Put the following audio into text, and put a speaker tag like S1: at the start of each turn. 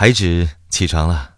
S1: 孩子起床了。